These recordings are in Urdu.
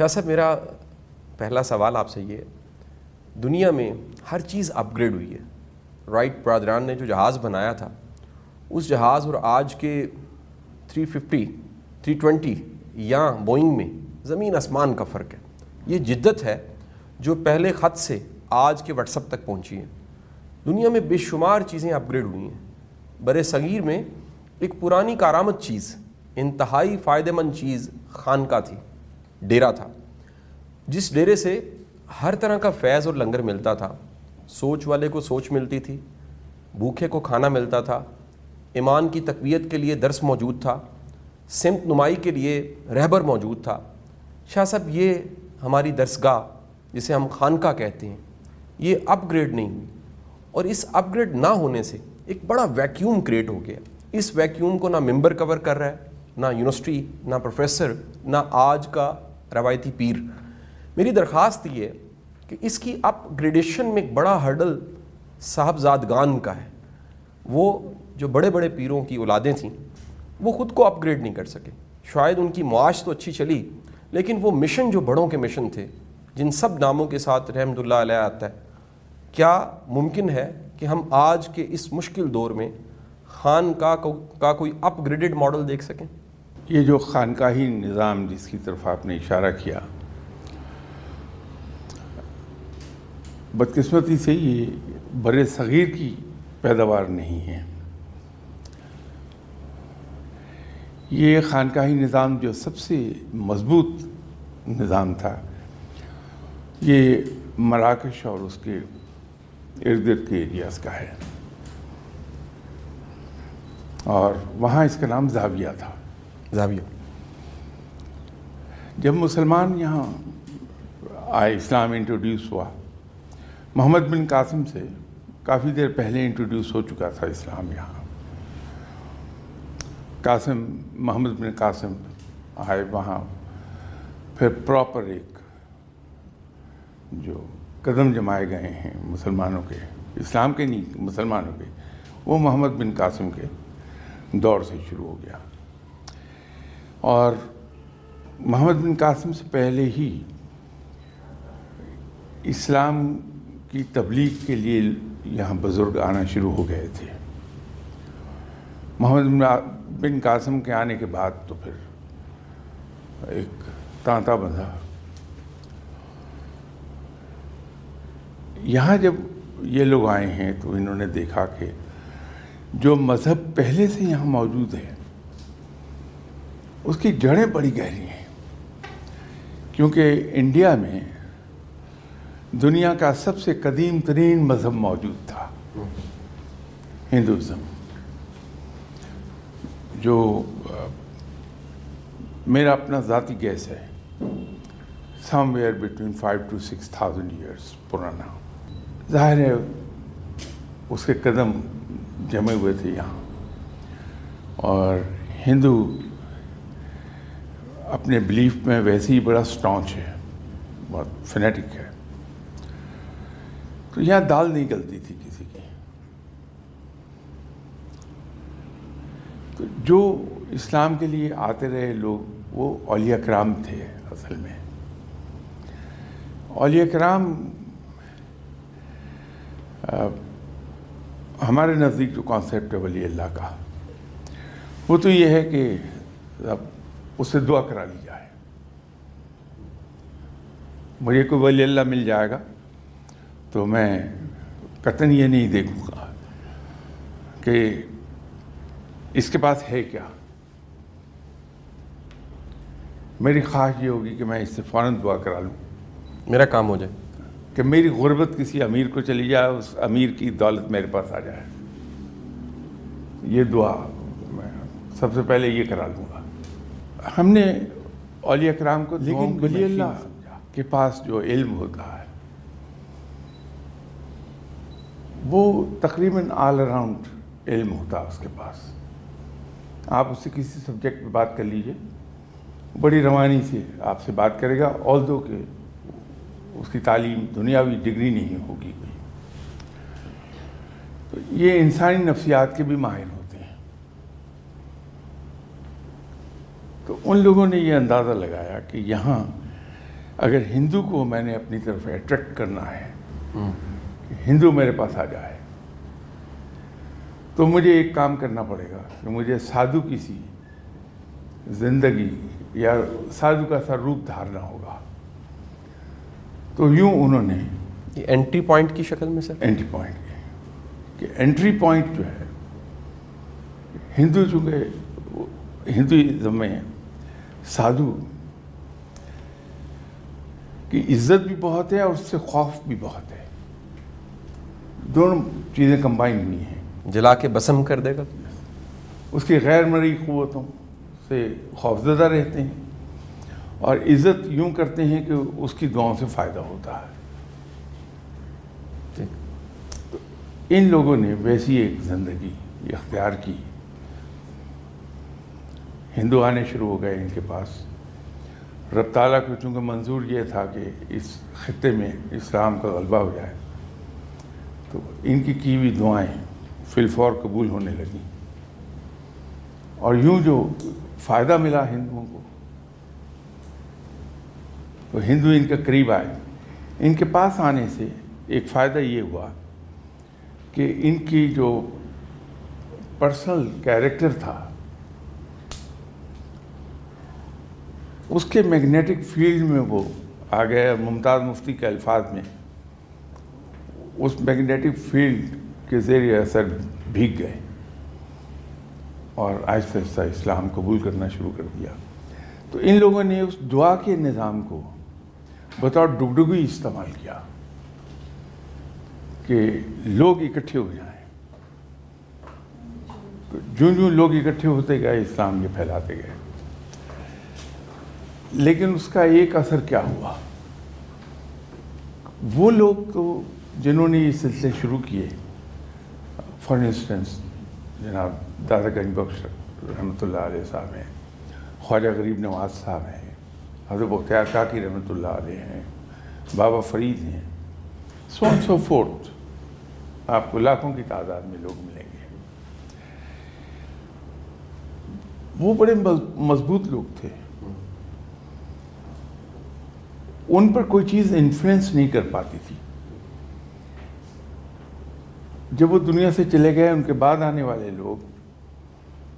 شاہ صاحب، میرا پہلا سوال آپ سے یہ ہے دنیا میں ہر چیز اپ گریڈ ہوئی ہے۔ رائٹ برادران نے جو جہاز بنایا تھا، اس جہاز اور آج کے تھری ففٹی تھری ٹوینٹی یا بوئنگ میں زمین آسمان کا فرق ہے۔ یہ جدت ہے جو پہلے خط سے آج کے واٹس اپ تک پہنچی ہے۔ دنیا میں بے شمار چیزیں اپ گریڈ ہوئی ہیں۔ بر صغیر میں ایک پرانی کارآمد چیز، انتہائی فائدہ مند چیز خانقاہ تھی۔ ڈیرا تھا۔ جس ڈیرے سے ہر طرح کا فیض اور لنگر ملتا تھا۔ سوچ والے کو سوچ ملتی تھی، بھوکھے کو کھانا ملتا تھا۔ ایمان کی تقویت کے لیے درس موجود تھا۔ سمت نمائی کے لیے رہبر موجود تھا۔ شاہ صاحب، یہ ہماری درسگاہ، جسے ہم خانقاہ کہتے ہیں، یہ اپ گریڈ نہیں ہوئی۔ اور اس اپ گریڈ نہ ہونے سے ایک بڑا ویکیوم کریٹ ہو گیا۔ اس ویکیوم کو نہ ممبر کور کر رہا ہے، نہ یونیورسٹی، نہ پروفیسر نہ آج کا روایتی پیر۔ میری درخواست یہ کہ اس کی اپ گریڈیشن میں ایک بڑا ہرڈل صاحبزادگان کا ہے۔ وہ جو بڑے بڑے پیروں کی اولادیں تھیں، وہ خود کو اپ گریڈ نہیں کر سکے۔ شاید ان کی معاش تو اچھی چلی، لیکن وہ مشن جو بڑوں کے مشن تھے، جن سب ناموں کے ساتھ رحمت اللہ علیہ آتا ہے، کیا ممکن ہے کہ ہم آج کے اس مشکل دور میں خان کا کا کوئی اپ گریڈڈ ماڈل دیکھ سکیں؟ یہ جو خانقاہی نظام جس کی طرف آپ نے اشارہ کیا، بدقسمتی سے یہ بر صغیر کی پیداوار نہیں ہے۔ یہ خانقاہی نظام جو سب سے مضبوط نظام تھا، یہ مراکش اور اس کے ارد گرد کے ایریاز کا ہے۔ اور وہاں اس کا نام زاویہ تھا۔ زاویہ۔ جب مسلمان یہاں آئے، اسلام انٹروڈیوس ہوا، محمد بن قاسم سے کافی دیر پہلے انٹروڈیوس ہو چکا تھا اسلام یہاں۔ قاسم، محمد بن قاسم آئے وہاں، پھر پراپر ایک جو قدم جمائے گئے ہیں مسلمانوں کے، اسلام کے نہیں، مسلمانوں کے، وہ محمد بن قاسم کے دور سے شروع ہو گیا۔ اور محمد بن قاسم سے پہلے ہی اسلام کی تبلیغ کے لیے یہاں بزرگ آنا شروع ہو گئے تھے۔ محمد بن قاسم کے آنے کے بعد تو پھر ایک تانتا بندھا۔ یہاں جب یہ لوگ آئے ہیں تو انہوں نے دیکھا کہ جو مذہب پہلے سے یہاں موجود ہے اس کی جڑیں بڑی گہری ہیں۔ کیونکہ انڈیا میں دنیا کا سب سے قدیم ترین مذہب موجود تھا۔ ہندوازم۔ جو، میرا اپنا ذاتی گیس ہے۔ Somewhere between five to six thousand years پرانا۔ ظاہر ہے، اس کے قدم جمے ہوئے تھے یہاں۔ اور ہندو اپنے بلیف میں ویسے ہی بڑا اسٹانچ ہے، بہت فنیٹک ہے۔ تو یہاں دال نہیں گلتی تھی کسی کی۔ تو جو اسلام کے لیے آتے رہے لوگ، وہ اولیاء کرام تھے اصل میں۔ اولیاء کرام ہمارے نزدیک جو کانسیپٹ ہے ولی اللہ کا، وہ تو یہ ہے کہ اس سے دعا کرا لی جائے۔ مجھے کوئی ولی اللہ مل جائے گا تو میں قطن یہ نہیں دیکھوں گا کہ اس کے پاس ہے کیا۔ میری خواہش یہ ہوگی کہ میں اس سے فوراً دعا کرا لوں۔ میرا کام ہو جائے۔ کہ میری غربت کسی امیر کو چلی جائے اس امیر کی دولت میرے پاس آ جائے۔ یہ دعا میں سب سے پہلے یہ کرا لوں۔ ہم نے اولیاء کرام کو لیکن ولی اللہ کے پاس جو علم ہوتا ہے وہ تقریباً آل اراؤنڈ علم ہوتا ہے اس کے پاس۔ آپ اس سے کسی سبجیکٹ پہ بات کر لیجیے۔ بڑی روانی سے آپ سے بات کرے گا آل دو کہ اس کی تعلیم دنیاوی ڈگری نہیں ہوگی۔ کوئی تو یہ انسانی نفسیات کے بھی ماہر ہوتے ہیں تو ان لوگوں نے یہ اندازہ لگایا کہ یہاں اگر ہندو کو میں نے اپنی طرف اٹریکٹ کرنا ہے کہ ہندو میرے پاس آ جائے تو مجھے ایک کام کرنا پڑے گا کہ مجھے سادھو کسی زندگی یا سادھو کا سا روپ دھارنا ہوگا۔ تو یوں انہوں نے یہ انٹری پوائنٹ کی شکل میں سر انٹری پوائنٹ کہ انٹری پوائنٹ جو ہے ہندو چونکہ ہندوازم میں سادھو کی عزت بھی بہت ہے اور اس سے خوف بھی بہت ہے۔ دونوں چیزیں کمبائن ہوئی ہیں۔ جلا کے بسم کر دے گا۔ اس کی غیر مرئی قوتوں سے خوفزدہ رہتے ہیں اور عزت یوں کرتے ہیں کہ اس کی دعاؤں سے فائدہ ہوتا ہے۔ تو ان لوگوں نے ویسی ایک زندگی اختیار کی۔ ہندو آنے شروع ہو گئے ان کے پاس۔ رب تعالیٰ کو چونکہ منظور یہ تھا کہ اس خطے میں اسلام کا غلبہ ہو جائے، تو ان کی کی ہوئی دعائیں فلفور قبول ہونے لگیں۔ اور یوں جو فائدہ ملا ہندوؤں کو، تو ہندو ان کے قریب آئے۔ ان کے پاس آنے سے ایک فائدہ یہ ہوا کہ ان کی جو پرسنل کیریکٹر تھا اس کے میگنیٹک فیلڈ میں وہ آ گئے ممتاز مفتی کے الفاظ میں۔ اس میگنیٹک فیلڈ کے زیر اثر بھیگ گئے۔ اور آہستہ آہستہ اسلام قبول کرنا شروع کر دیا۔ تو ان لوگوں نے اس دعا کے نظام کو بطور ڈگڈگی استعمال کیا کہ لوگ اکٹھے ہو جائیں۔ جوں جوں لوگ اکٹھے ہوتے گئے، اسلام یہ پھیلاتے گئے۔ لیکن اس کا ایک اثر کیا ہوا؟ وہ لوگ تو جنہوں نے یہ سلسلے شروع کیے فار انسٹنس جناب دادا گنج بخش رحمۃ اللہ علیہ صاحب ہیں، خواجہ غریب نواز صاحب ہیں، حضرت بختیار کاکی رحمۃ اللہ علیہ ہیں، بابا فرید ہیں سو سو فورتھ آپ کو لاکھوں کی تعداد میں لوگ ملیں گے۔ وہ بڑے مضبوط لوگ تھے۔ ان پر کوئی چیز انفلوئنس نہیں کر پاتی تھی۔ جب وہ دنیا سے چلے گئے، ان کے بعد آنے والے لوگ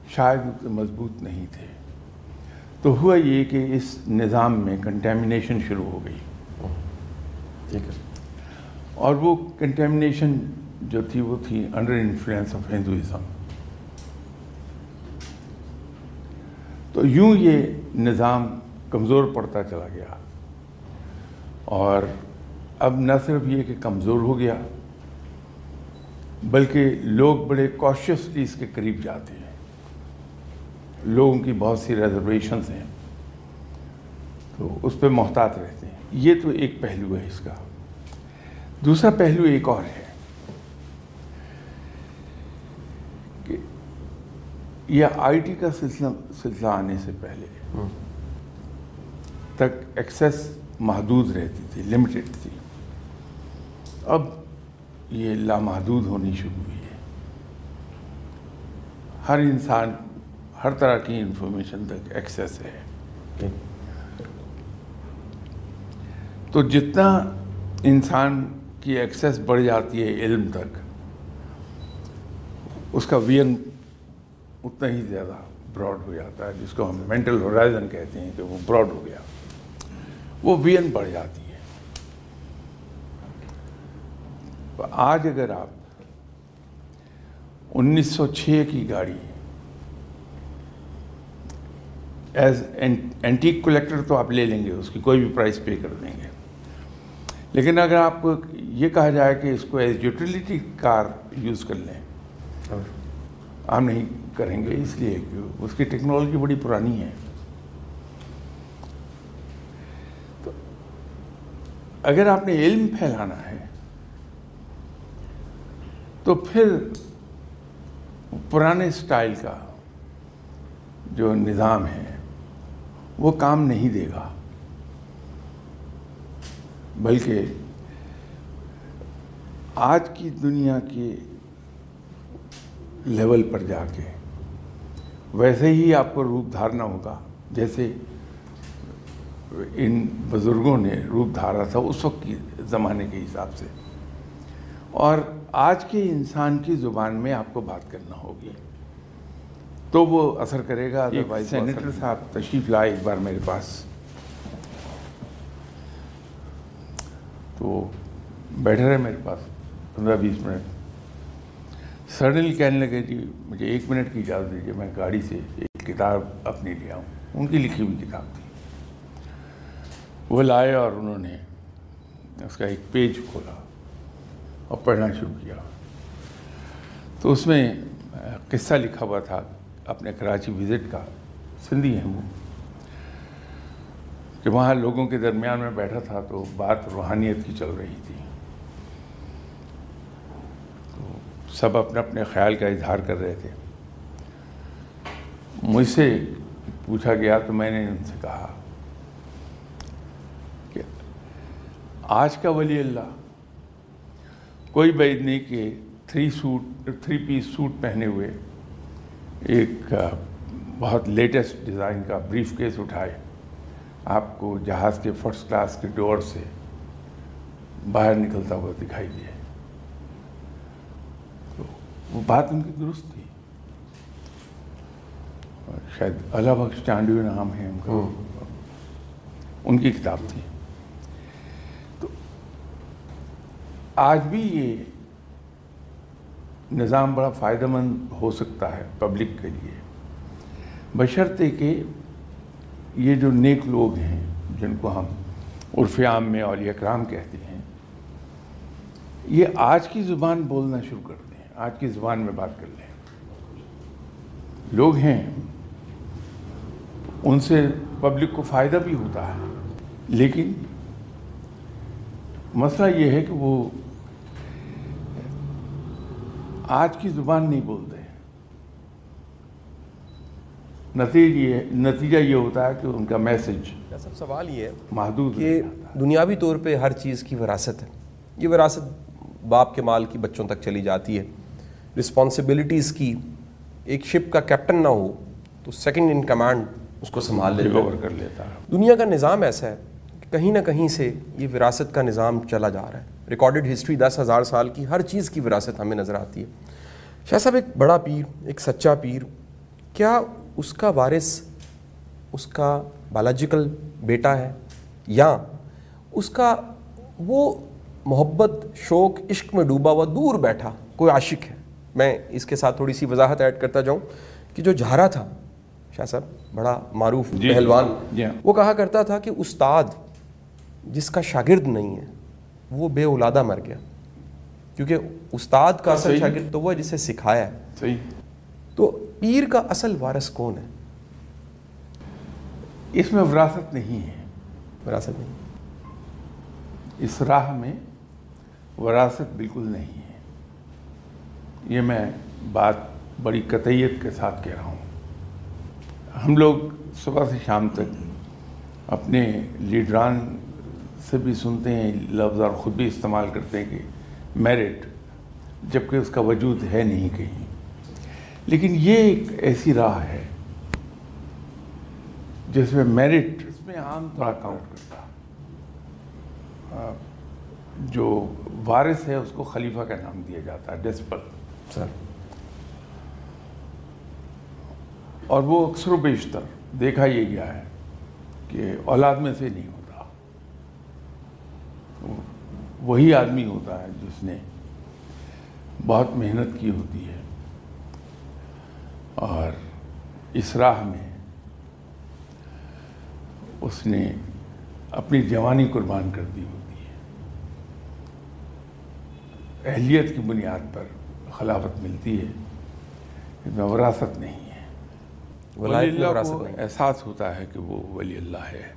شاید مضبوط نہیں تھے۔ تو ہوا یہ کہ اس نظام میں کنٹیمنیشن شروع ہو گئی۔ ٹھیک ہے۔ اور وہ کنٹیمنیشن جو تھی، وہ تھی انڈر انفلوئنس آف ہندوازم تو یوں یہ نظام کمزور پڑتا چلا گیا۔ اور اب نہ صرف یہ کہ کمزور ہو گیا بلکہ لوگ بڑے کوشیسلی اس کے قریب جاتے ہیں۔ لوگوں کی بہت سی ریزرویشنز ہیں۔ تو اس پہ محتاط رہتے ہیں۔ یہ تو ایک پہلو ہے اس کا۔ دوسرا پہلو ایک اور ہے کہ یہ آئی ٹی کا سلسلہ سلسلہ آنے سے پہلے تک ایکسیس محدود رہتی تھی لمیٹڈ تھی۔ اب یہ لامحدود ہونی شروع ہوئی ہے۔ ہر انسان ہر طرح کی انفارمیشن تک ایکسیس ہے۔ تو جتنا انسان کی ایکسیس بڑھ جاتی ہے علم تک، اس کا وین اتنا ہی زیادہ براڈ ہو جاتا ہے، جس کو ہم مینٹل ہورائزن کہتے ہیں کہ وہ براڈ ہو گیا۔ وہ وین بڑھ جاتی ہے آج اگر آپ انیس سو چھ کی گاڑی ایز اینٹیک کلیکٹر تو آپ لے لیں گے اس کی کوئی بھی پرائز پے کر دیں گے۔ لیکن اگر آپ کو یہ کہا جائے کہ اس کو ایز یوٹیلیٹی کار یوز کر لیں آپ نہیں کریں گے اس لیے کہ اس کی ٹیکنالوجی بڑی پرانی ہے۔ اگر آپ نے علم پھیلانا ہے، تو پھر پرانے سٹائل کا جو نظام ہے، وہ کام نہیں دے گا۔ بلکہ آج کی دنیا کے لیول پر جا کے ویسے ہی آپ کو روپ دھارنا ہوگا، جیسے ان بزرگوں نے روپ دھارا تھا اس وقت کی زمانے کے حساب سے۔ اور آج کے انسان کی زبان میں آپ کو بات کرنا ہوگی۔ تو وہ اثر کرے گا سینیٹر صاحب تشریف لائے ایک بار میرے پاس۔ تو بیٹھے رہے میرے پاس پندرہ بیس منٹ۔ سڈنلی کہنے لگے جی مجھے ایک منٹ کی اجازت دیجیے میں گاڑی سے ایک کتاب اپنی لے آؤں۔ ان کی لکھی ہوئی کتاب تھی۔ وہ لائے اور انہوں نے اس کا ایک پیج کھولا اور پڑھنا شروع کیا۔ تو اس میں قصہ لکھا ہوا تھا اپنے کراچی وزٹ کا، سندھی ہیں وہ کہ وہاں لوگوں کے درمیان میں بیٹھا تھا تو بات روحانیت کی چل رہی تھی۔ تو سب اپنے اپنے خیال کا اظہار کر رہے تھے۔ مجھ سے پوچھا گیا تو میں نے ان سے کہا کہ آج کا ولی اللہ۔ کوئی بعید نہیں کہ three suit three piece suit پہنے ہوئے ایک بہت لیٹسٹ ڈیزائن کا بریف کیس اٹھائے۔ آپ کو جہاز کے فرسٹ کلاس کے ڈور سے باہر نکلتا ہوا دکھائی دے تو وہ بات ان کی درست تھی۔ شاید اللہ بخش چانڈو نام ہے ان کا۔ ان کی کتاب تھی تو آج بھی یہ نظام بڑا فائدہ مند ہو سکتا ہے پبلک کے لیے۔ بشرطے کہ یہ جو نیک لوگ ہیں، جن کو ہم عرف عام میں اولیاء اکرام کہتے ہیں، یہ آج کی زبان بولنا شروع کر دیں۔ آج کی زبان میں بات کر لیں۔ لوگ ہیں، ان سے پبلک کو فائدہ بھی ہوتا ہے، لیکن مسئلہ یہ ہے کہ وہ آج کی زبان نہیں بولتے۔ نتیجہ یہ ہوتا ہے کہ ان کا میسج سب سوال یہ ہے محدود کہ دنیاوی طور پہ ہر چیز کی وراثت ہے۔ یہ وراثت باپ کے مال کی بچوں تک چلی جاتی ہے۔ رسپانسبلٹیز کی ایک شپ کا کیپٹن نہ ہو تو سیکنڈ ان کمانڈ اس کو سنبھال لیتا کر لیتا ہے۔ دنیا کا نظام ایسا ہے کہ کہیں نہ کہیں سے یہ وراثت کا نظام چلا جا رہا ہے۔ ریکارڈڈ ہسٹری دس ہزار سال کی ہر چیز کی وراثت ہمیں نظر آتی ہے۔ شاہ صاحب ایک بڑا پیر ایک سچا پیر کیا اس کا وارث اس کا بایولوجیکل بیٹا ہے؟ یا اس کا وہ محبت شوق عشق میں ڈوبا ہوا دور بیٹھا کوئی عاشق ہے؟ میں اس کے ساتھ تھوڑی سی وضاحت ایڈ کرتا جاؤں کہ جو جھارا تھا شاہ صاحب بڑا معروف جی، جی، پہلوان جی ہاں۔ وہ کہا کرتا تھا کہ استاد جس کا شاگرد نہیں ہے وہ بے اولادہ مر گیا۔ کیونکہ استاد کا اصل۔ شاگرد تو وہ ہے جسے سکھایا ہے۔ صحیح۔ تو پیر کا اصل وارث کون ہے؟ اس میں وراثت نہیں ہے۔ وراثت نہیں۔ اس راہ میں وراثت بالکل نہیں ہے۔ یہ میں بات بڑی قطعیت کے ساتھ کہہ رہا ہوں۔ ہم لوگ صبح سے شام تک اپنے لیڈران سے بھی سنتے ہیں لفظ اور خود بھی استعمال کرتے ہیں کہ میرٹ جبکہ اس کا وجود ہے نہیں کہیں۔ لیکن یہ ایک ایسی راہ ہے جس میں میرٹ اس میں عام طور کاؤنٹ کرتا جو وارث ہے اس کو خلیفہ کا نام دیا جاتا ہے ڈسپل سر۔ اور وہ اکثر و بیشتر دیکھا یہ گیا ہے کہ اولاد میں سے نہیں ہوتا۔ وہی آدمی ہوتا ہے جس نے بہت محنت کی ہوتی ہے اور اس راہ میں اس نے اپنی جوانی قربان کر دی ہوتی ہے۔ اہلیت کی بنیاد پر خلافت ملتی ہے۔ اس میں وراثت نہیں ہے۔ ولی اللہ کو احساس ہوتا ہے کہ وہ ولی اللہ ہے۔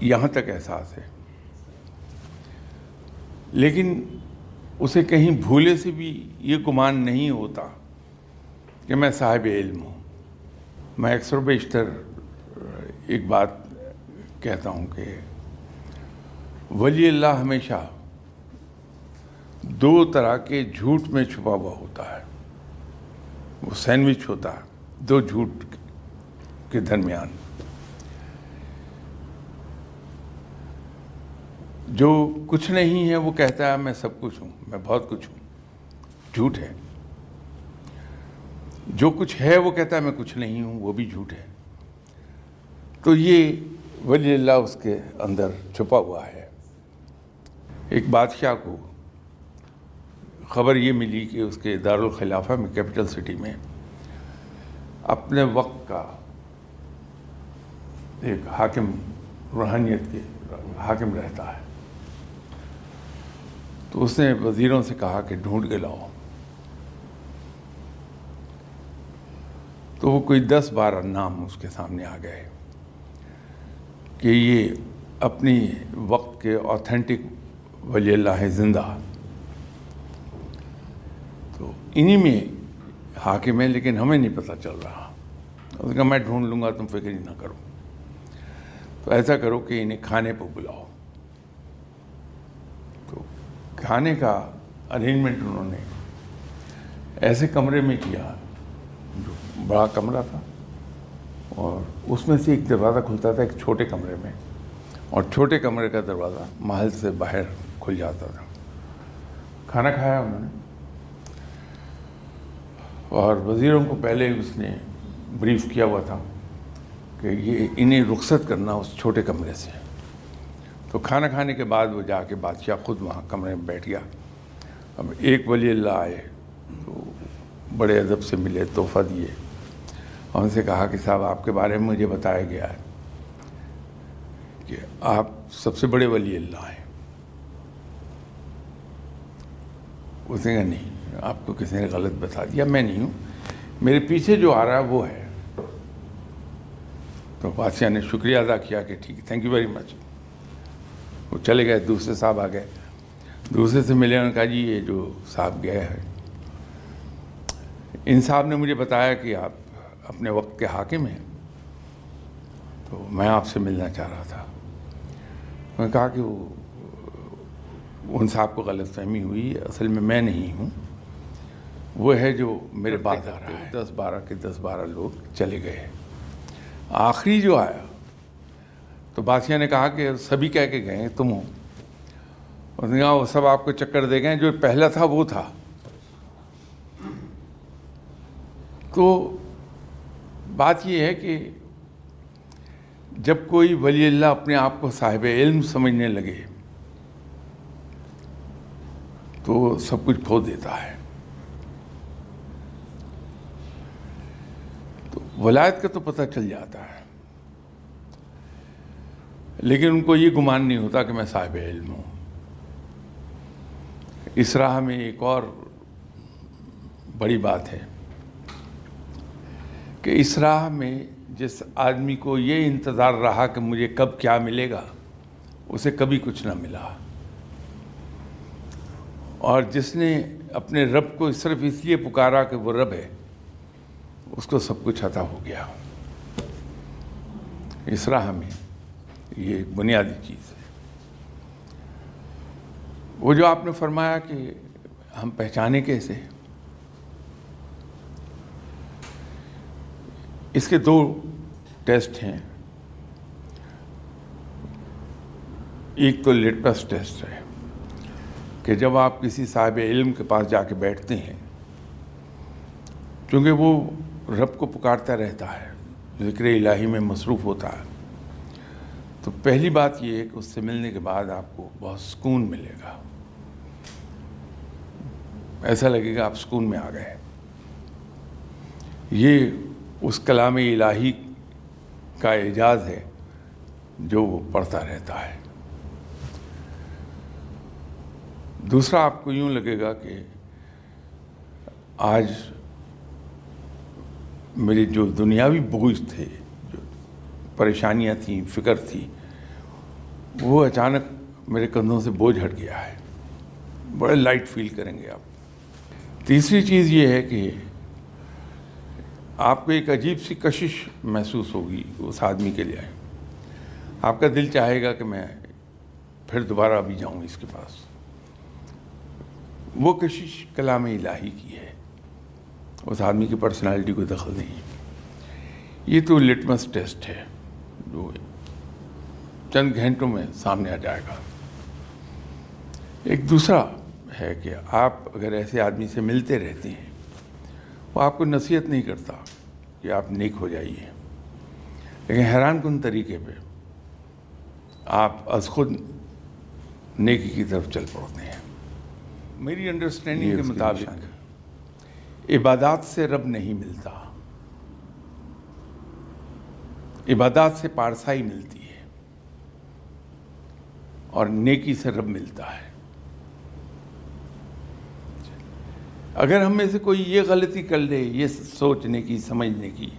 یہاں تک احساس ہے۔ لیکن اسے کہیں بھولے سے بھی یہ گمان نہیں ہوتا کہ میں صاحب علم ہوں۔ میں اکثر و بیشتر ایک بات کہتا ہوں کہ ولی اللہ ہمیشہ دو طرح کے جھوٹ میں چھپا ہوا ہوتا ہے۔ وہ سینڈوچ ہوتا ہے، دو جھوٹ کے درمیان۔ جو کچھ نہیں ہے وہ کہتا ہے، میں سب کچھ ہوں، میں بہت کچھ ہوں۔ جھوٹ ہے۔ جو کچھ ہے وہ کہتا ہے، میں کچھ نہیں ہوں، وہ بھی جھوٹ ہے۔ تو یہ ولی اللہ اس کے اندر چھپا ہوا ہے۔ ایک بادشاہ کو خبر یہ ملی کہ اس کے دارالخلافہ میں، کیپٹل سٹی میں اپنے وقت کا ایک حاکم، روحانیت کے حاکم رہتا ہے۔ تو اس نے وزیروں سے کہا کہ ڈھونڈ کے لاؤ۔ تو وہ کوئی دس بارہ نام اس کے سامنے آ گئے کہ یہ اپنی وقت کے آتھینٹک ولی اللہ ہے زندہ۔ تو انہی میں حاکم ہے لیکن ہمیں نہیں پتہ چل رہا۔ اس نے کہا، میں ڈھونڈ لوں گا، تم فکر ہی نہ کرو۔ تو ایسا کرو کہ انہیں کھانے پہ بلاؤ۔ کھانے کا ارینجمنٹ انہوں نے ایسے کمرے میں کیا جو بڑا کمرہ تھا اور اس میں سے ایک دروازہ کھلتا تھا ایک چھوٹے کمرے میں اور چھوٹے کمرے کا دروازہ محل سے باہر کھل جاتا تھا۔ کھانا کھایا انہوں نے اور وزیروں کو پہلے اس نے بریف کیا ہوا تھا کہ یہ انہیں رخصت کرنا اس چھوٹے کمرے سے۔ تو کھانا کھانے کے بعد وہ جا کے بادشاہ خود وہاں کمرے میں بیٹھ گیا۔ اب ایک ولی اللہ آئے، تو بڑے ادب سے ملے، تحفہ دیے۔ اور ان سے کہا کہ صاحب، آپ کے بارے میں مجھے بتایا گیا ہے کہ آپ سب سے بڑے ولی اللہ ہیں۔ اس نے کہا نہیں، آپ کو کسی نے غلط بتا دیا، میں نہیں ہوں۔ میرے پیچھے جو آ رہا ہے وہ ہے۔ تو بادشاہ نے شکریہ ادا کیا کہ ٹھیک ہے تھینک یو ویری مچ وہ چلے گئے دوسرے صاحب آ گئے۔ دوسرے سے ملے انہوں نے کہا جی یہ جو صاحب گئے ہیں۔ ان صاحب نے مجھے بتایا کہ آپ اپنے وقت کے حاکم ہیں۔ تو میں آپ سے ملنا چاہ رہا تھا۔ میں نے کہا کہ وہ ان صاحب کو غلط فہمی ہوئی اصل میں میں نہیں ہوں۔ وہ ہے جو میرے بعد آ رہا ہے دس بارہ کے دس بارہ لوگ چلے گئے۔ آخری جو آیا تو بادشاہ نے کہا کہ سبھی کہہ کے گئے تم ہو۔ اس نے کہا، وہ سب آپ کو چکر دے گئے جو پہلا تھا وہ تھا۔ تو بات یہ ہے کہ جب کوئی ولی اللہ اپنے آپ کو صاحب علم سمجھنے لگے، تو سب کچھ کھو دیتا ہے۔ تو ولایت کا تو پتہ چل جاتا ہے۔ لیکن ان کو یہ گمان نہیں ہوتا کہ میں صاحب علم ہوں۔ اس راہ میں ایک اور بڑی بات ہے کہ اس راہ میں جس آدمی کو یہ انتظار رہا کہ مجھے کب کیا ملے گا، اسے کبھی کچھ نہ ملا۔ اور جس نے اپنے رب کو صرف اس لیے پکارا کہ وہ رب ہے، اس کو سب کچھ عطا ہو گیا۔ اس راہ میں یہ ایک بنیادی چیز ہے۔ وہ جو آپ نے فرمایا کہ ہم پہچانے کیسے اس کے دو ٹیسٹ ہیں۔ ایک تو لٹمس ٹیسٹ ہے کہ جب آپ کسی صاحب علم کے پاس جا کے بیٹھتے ہیں، چونکہ وہ رب کو پکارتا رہتا ہے، ذکر الہی میں مصروف ہوتا ہے۔ تو پہلی بات یہ ہے کہ اس سے ملنے کے بعد آپ کو بہت سکون ملے گا۔ ایسا لگے گا آپ سکون میں آ گئے یہ اس کلام الہی کا اعجاز ہے جو وہ پڑھتا رہتا ہے۔ دوسرا آپ کو یوں لگے گا کہ آج میری جو دنیاوی بوجھ تھے پریشانیاں تھیں، فکر تھی، وہ اچانک میرے کندھوں سے بوجھ ہٹ گیا ہے۔ بڑے لائٹ فیل کریں گے آپ۔ تیسری چیز یہ ہے کہ آپ کو ایک عجیب سی کشش محسوس ہوگی اس آدمی کے لیے۔ آپ کا دل چاہے گا کہ میں پھر دوبارہ بھی جاؤں اس کے پاس۔ وہ کشش کلام الہی کی ہے۔ اس آدمی کی پرسنالٹی کو دخل نہیں۔ یہ تو لٹمس ٹیسٹ ہے۔ جو چند گھنٹوں میں سامنے آ جائے گا۔ ایک دوسرا ہے کہ آپ اگر ایسے آدمی سے ملتے رہتے ہیں وہ آپ کو نصیحت نہیں کرتا کہ آپ نیک ہو جائیے۔ لیکن حیران کن طریقے پہ آپ از خود نیکی کی طرف چل پڑتے ہیں۔ میری انڈرسٹینڈنگ کے مطابق عبادات سے رب نہیں ملتا۔ عبادات سے پارسائی ملتی ہے اور نیکی سے رب ملتا ہے۔ اگر ہم میں سے کوئی یہ غلطی کر لے، یہ سوچنے کی، سمجھنے کی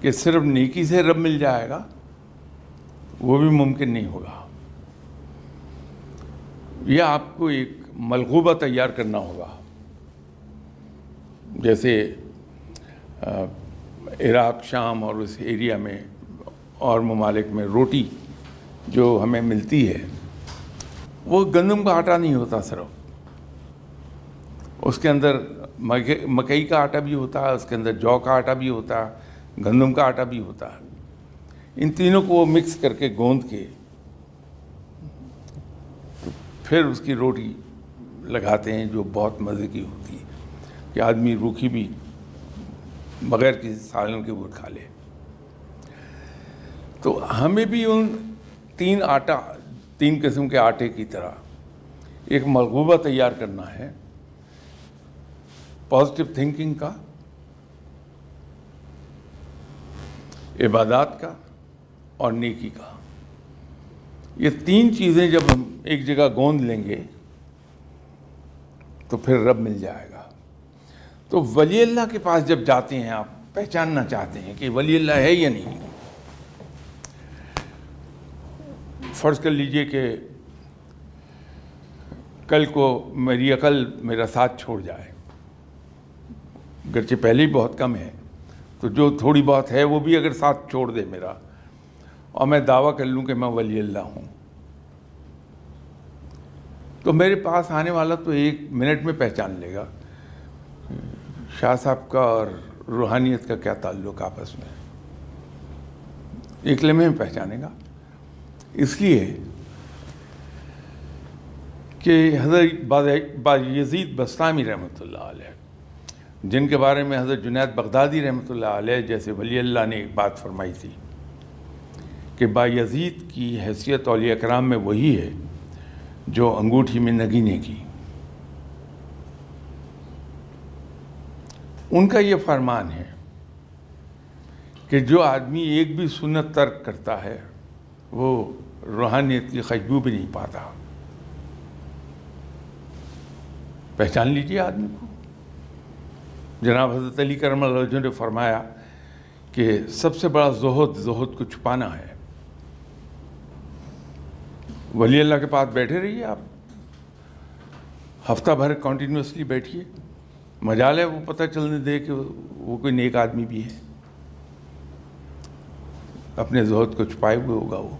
کہ صرف نیکی سے رب مل جائے گا، وہ بھی ممکن نہیں ہوگا۔ یہ آپ کو ایک ملغوبہ تیار کرنا ہوگا۔ جیسے عراق، شام اور اس ایریا میں اور ممالک میں روٹی جو ہمیں ملتی ہے، وہ گندم کا آٹا نہیں ہوتا صرف۔ اس کے اندر مکئی کا آٹا بھی ہوتا ہے اس کے اندر جو کا آٹا بھی ہوتا ہے گندم کا آٹا بھی ہوتا۔ ہے ان تینوں کو وہ مکس کر کے گوند کے پھر اس کی روٹی لگاتے ہیں جو بہت مزے کی ہوتی ہے۔ کہ آدمی روکھی بھی بغیر کسی سالن کے اوپر کھا لے۔ تو ہمیں بھی ان تین آٹا، تین قسم کے آٹے کی طرح ایک ملغوبہ تیار کرنا ہے پازیٹیو تھنکنگ کا، عبادات کا اور نیکی کا۔ یہ تین چیزیں جب ہم ایک جگہ گوند لیں گے تو پھر رب مل جائے گا۔ تو ولی اللہ کے پاس جب جاتے ہیں آپ، پہچاننا چاہتے ہیں کہ ولی اللہ ہے یا نہیں۔ فرض کر لیجیے کہ کل کو میری عقل میرا ساتھ چھوڑ جائے، گرچہ پہلے ہی بہت کم ہے، تو جو تھوڑی بہت ہے وہ بھی اگر ساتھ چھوڑ دے میرا، اور میں دعویٰ کر لوں کہ میں ولی اللہ ہوں۔ تو میرے پاس آنے والا تو ایک منٹ میں پہچان لے گا۔ شاہ صاحب کا اور روحانیت کا کیا تعلق آپس میں؟ ایک لمحے میں پہچانے گا۔ اس لیے کہ حضرت با یزید بستامی رحمۃ اللہ علیہ، جن کے بارے میں حضرت جنید بغدادی رحمۃ اللہ علیہ جیسے ولی اللہ نے ایک بات فرمائی تھی کہ با یزید کی حیثیت اولیاء کرام میں وہی ہے جو انگوٹھی میں نگینے کی۔ ان کا یہ فرمان ہے کہ جو آدمی ایک بھی سنت ترک کرتا ہے، وہ روحانیت کی خوشبو بھی نہیں پاتا۔ پہچان لیجیے آدمی کو۔ جناب حضرت علی کرم اللہ نے فرمایا کہ سب سے بڑا زہد زہد کو چھپانا ہے۔ ولی اللہ کے پاس بیٹھے رہیے آپ۔ ہفتہ بھر کنٹینیوسلی بیٹھیے۔ مجال ہے وہ پتہ چلنے دے کہ وہ کوئی نیک آدمی بھی ہے۔ اپنے زہد کو چھپائے ہوئے ہوگا وہ۔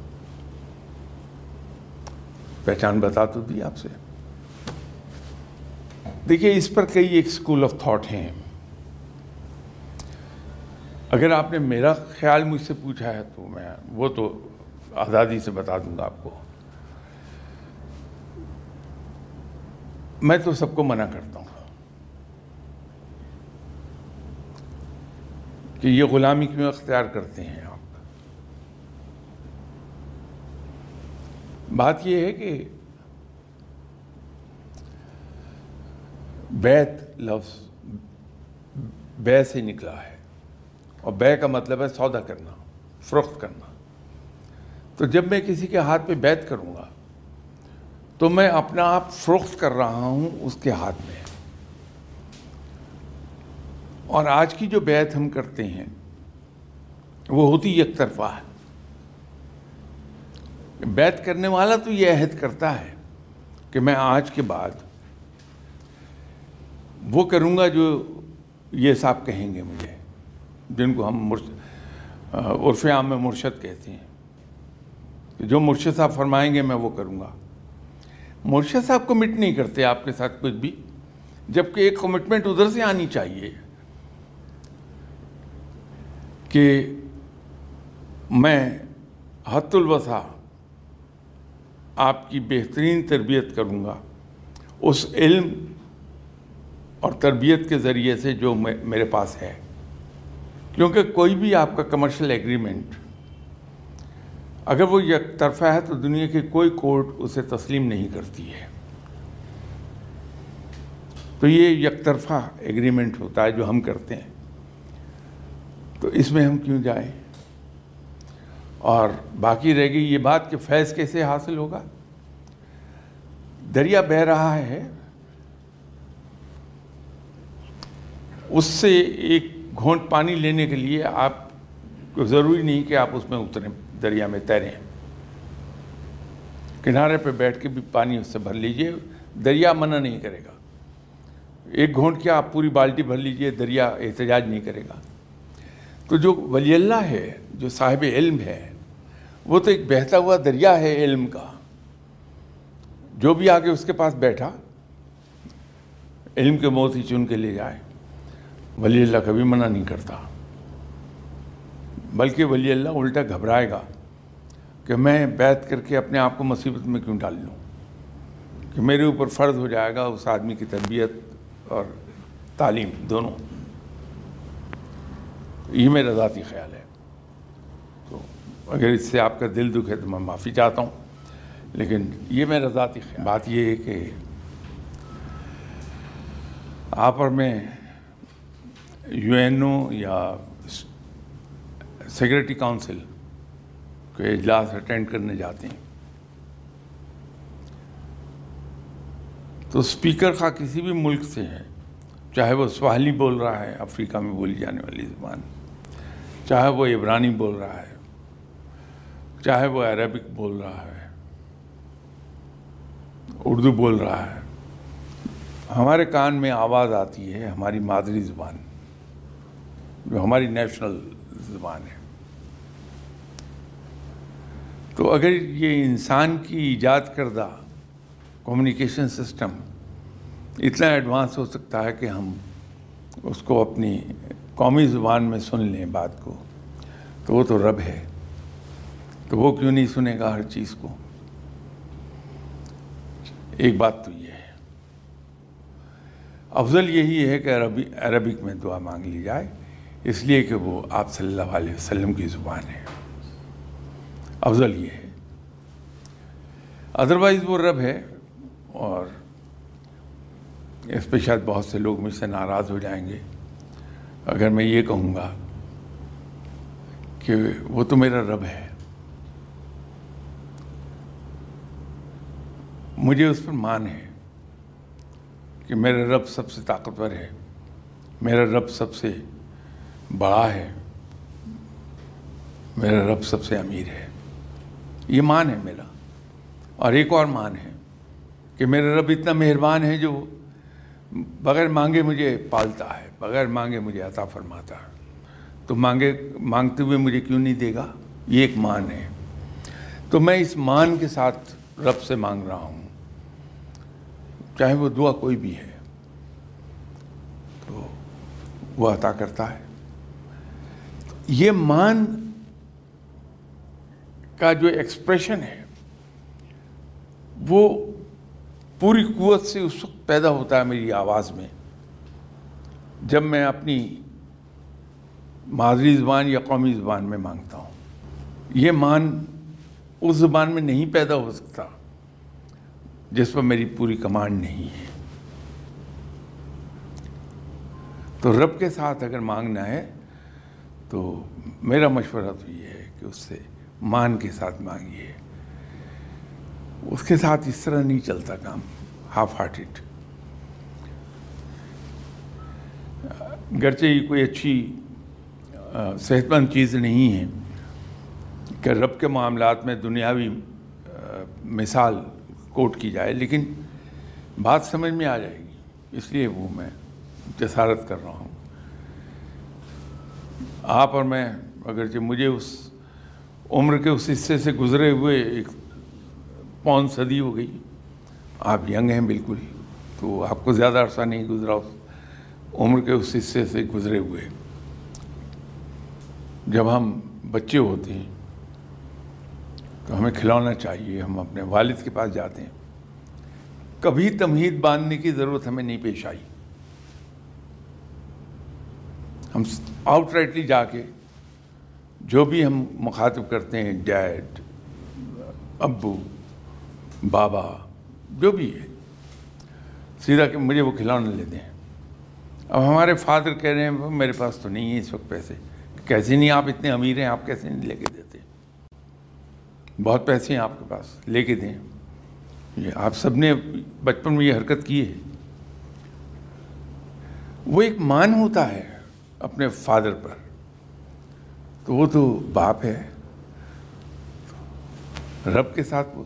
پہچان بتا تو دی آپ سے۔ دیکھیے، اس پر کئی ایک اسکول آف تھاٹ ہیں۔ اگر آپ نے میرا خیال مجھ سے پوچھا ہے تو میں وہ تو آزادی سے بتا دوں گا آپ کو۔ میں تو سب کو منع کرتا ہوں کہ یہ غلامی کیوں اختیار کرتے ہیں آپ۔ بات یہ ہے کہ بیت لفظ بے سے نکلا ہے اور بے کا مطلب ہے سودا کرنا، فروخت کرنا۔ تو جب میں کسی کے ہاتھ پہ بیت کروں گا تو میں اپنا آپ فروخت کر رہا ہوں اس کے ہاتھ میں۔ اور آج کی جو بیعت ہم کرتے ہیں، وہ ہوتی یک طرفہ ہے۔ بیعت کرنے والا تو یہ عہد کرتا ہے کہ میں آج کے بعد وہ کروں گا جو یہ صاحب کہیں گے مجھے، جن کو ہم عرف عام میں مرشد کہتے ہیں۔ جو مرشد صاحب فرمائیں گے میں وہ کروں گا۔ مرشد صاحب کمٹ نہیں کرتے آپ کے ساتھ کچھ بھی، جبکہ ایک کمٹمنٹ ادھر سے آنی چاہیے۔ کہ میں حت الوسا آپ کی بہترین تربیت کروں گا۔ اس علم اور تربیت کے ذریعے سے جو میرے پاس ہے۔ کیونکہ کوئی بھی آپ کا کمرشل ایگریمنٹ اگر وہ یک طرفہ ہے تو دنیا کی کوئی کورٹ اسے تسلیم نہیں کرتی ہے۔ تو یہ یک طرفہ ایگریمنٹ ہوتا ہے جو ہم کرتے ہیں۔ تو اس میں ہم کیوں جائیں؟ اور باقی رہ گئی یہ بات کہ فیض کیسے حاصل ہوگا؟ دریا بہ رہا ہے۔ اس سے ایک گھونٹ پانی لینے کے لیے آپ کو ضروری نہیں کہ آپ اس میں اتریں، دریا میں تیریں۔ کنارے پہ بیٹھ کے بھی پانی اس سے بھر لیجیے۔ دریا منع نہیں کرے گا۔ ایک گھونٹ کیا آپ پوری بالٹی بھر لیجیے، دریا احتجاج نہیں کرے گا۔ تو جو ولی اللہ ہے، جو صاحب علم ہے، وہ تو ایک بہتا ہوا دریا ہے علم کا۔ جو بھی آگے اس کے پاس بیٹھا، علم کے موت ہی چن کے لے جائے۔ ولی اللہ کبھی منع نہیں کرتا۔ بلکہ ولی اللہ الٹا گھبرائے گا کہ میں بیت کر کے اپنے آپ کو مصیبت میں کیوں ڈال لوں؟ کہ میرے اوپر فرض ہو جائے گا اس آدمی کی تربیت اور تعلیم دونوں۔ یہ میرا ذاتی خیال ہے۔ تو اگر اس سے آپ کا دل دکھ ہے تو میں معافی چاہتا ہوں، لیکن یہ میرا ذاتی خیال بات یہ ہے کہ آپ اور میں یو این او یا سیکرٹری کاؤنسل کے اجلاس اٹینڈ کرنے جاتے ہیں۔ تو اسپیکر خواہ کسی بھی ملک سے ہے چاہے وہ سوالی بول رہا ہے، افریقہ میں بولی جانے والی زبان۔ چاہے وہ عبرانی بول رہا ہے، چاہے وہ عربک بول رہا ہے، اردو بول رہا ہے۔ ہمارے کان میں آواز آتی ہے، ہماری مادری زبان، جو ہماری نیشنل زبان ہے۔ تو اگر یہ انسان کی ایجاد کردہ کمیونیکیشن سسٹم اتنا ایڈوانس ہو سکتا ہے کہ ہم اس کو اپنی قومی زبان میں سن لیں بات کو، تو وہ تو رب ہے، تو وہ کیوں نہیں سنے گا ہر چیز کو؟ ایک بات تو یہ ہے، افضل یہی ہے کہ عربی، عربک میں دعا مانگ لی جائے، اس لیے کہ وہ آپ صلی اللہ علیہ وسلم کی زبان ہے۔ افضل یہ ہے۔ ادروائز وہ رب ہے اور اس پہ شاید بہت سے لوگ مجھ سے ناراض ہو جائیں گے۔ اگر میں یہ کہوں گا کہ وہ تو میرا رب ہے، مجھے اس پر مان ہے کہ میرا رب سب سے طاقتور ہے، میرا رب سب سے بڑا ہے، میرا رب سب سے امیر ہے۔ یہ مان ہے میرا، اور ایک اور مان ہے کہ میرا رب اتنا مہربان ہے جو بغیر مانگے مجھے پالتا ہے، بغیر مانگے مجھے عطا فرماتا ہے۔ تو مانگے، مانگتے ہوئے مجھے کیوں نہیں دے گا؟ یہ ایک مان ہے۔ تو میں اس مان کے ساتھ رب سے مانگ رہا ہوں۔ چاہے وہ دعا کوئی بھی ہے، تو وہ عطا کرتا ہے۔ یہ مان کا جو ایکسپریشن ہے، وہ پوری قوت سے اس وقت پیدا ہوتا ہے میری آواز میں، جب میں اپنی مادری زبان یا قومی زبان میں مانگتا ہوں۔ یہ مان اس زبان میں نہیں پیدا ہو سکتا جس پر میری پوری کمانڈ نہیں ہے۔ تو رب کے ساتھ اگر مانگنا ہے تو میرا مشورہ تو یہ ہے کہ اس سے مان کے ساتھ مانگیے۔ اس کے ساتھ اس طرح نہیں چلتا کام ہاف ہارٹیڈ گرچہ یہ کوئی اچھی صحت مند چیز نہیں ہے کہ رب کے معاملات میں دنیاوی مثال کوٹ کی جائے، لیکن بات سمجھ میں آ جائے گی، اس لیے وہ میں جسارت کر رہا ہوں۔ آپ اور میں، اگرچہ مجھے اس عمر کے اس حصے سے گزرے ہوئے ایک پون صدی ہو گئی۔ آپ ینگ ہیں بالکل، تو آپ کو زیادہ عرصہ نہیں گزرا اس عمر کے اس حصے سے گزرے ہوئے۔ جب ہم بچے ہوتے ہیں، تو ہمیں کھلونا چاہیے، ہم اپنے والد کے پاس جاتے ہیں۔ کبھی تمہید باندھنے کی ضرورت ہمیں نہیں پیش آئی۔ ہم آؤٹ رائٹلی جا کے جو بھی ہم مخاطب کرتے ہیں، ڈیڈ، ابو بابا، جو بھی ہے۔ سیدھا کہ مجھے وہ کھلونا لے دیں۔ اب ہمارے فادر کہہ رہے ہیں میرے پاس تو نہیں ہے اس وقت پیسے۔ کیسے نہیں، آپ اتنے امیر ہیں، آپ کیسے نہیں لے کے دیتے؟ بہت پیسے ہیں آپ کے پاس، لے کے دیں۔ یہ آپ سب نے بچپن میں یہ حرکت کی ہے۔ وہ ایک مان ہوتا ہے اپنے فادر پر۔ تو وہ تو باپ ہے۔ رب کے ساتھ وہ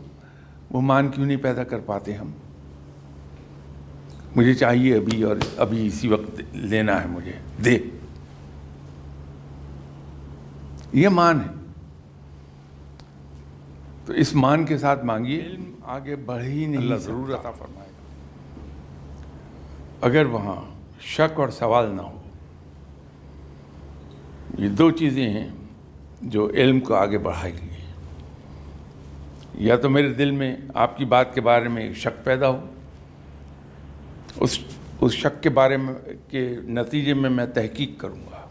مان کیوں نہیں پیدا کر پاتے ہم؟ مجھے چاہیے ابھی اور ابھی اسی وقت لینا ہے مجھے۔ دے۔ یہ مان ہے۔ تو اس مان کے ساتھ مانگیے۔ علم آگے بڑھ ہی نہیں اللہ ضرور عطا فرمائے گا۔ اگر وہاں شک اور سوال نہ ہو۔ یہ دو چیزیں ہیں جو علم کو آگے بڑھائیں گی۔ یا تو میرے دل میں آپ کی بات کے بارے میں شک پیدا ہو، اس اس شک کے بارے میں، کے نتیجے میں میں تحقیق کروں گا۔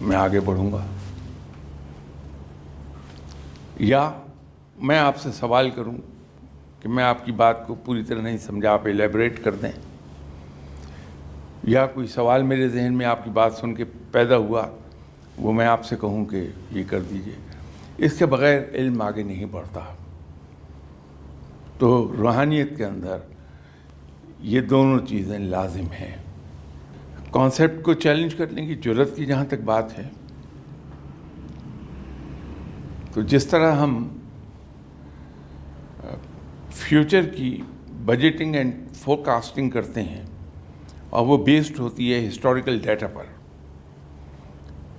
میں آگے بڑھوں گا۔ یا میں آپ سے سوال کروں کہ میں آپ کی بات کو پوری طرح نہیں سمجھا، آپ ایلیبریٹ کر دیں۔ یا کوئی سوال میرے ذہن میں آپ کی بات سن کے پیدا ہوا، وہ میں آپ سے کہوں کہ یہ کر دیجیے۔ اس کے بغیر علم آگے نہیں بڑھتا۔ تو روحانیت کے اندر یہ دونوں چیزیں لازم ہیں۔ کانسیپٹ کو چیلنج کرنے کی ضرورت کی جہاں تک بات ہے۔ تو جس طرح ہم فیوچر کی بجٹنگ اینڈ فورکاسٹنگ کرتے ہیں اور وہ بیسڈ ہوتی ہے ہسٹوریکل ڈیٹا پر۔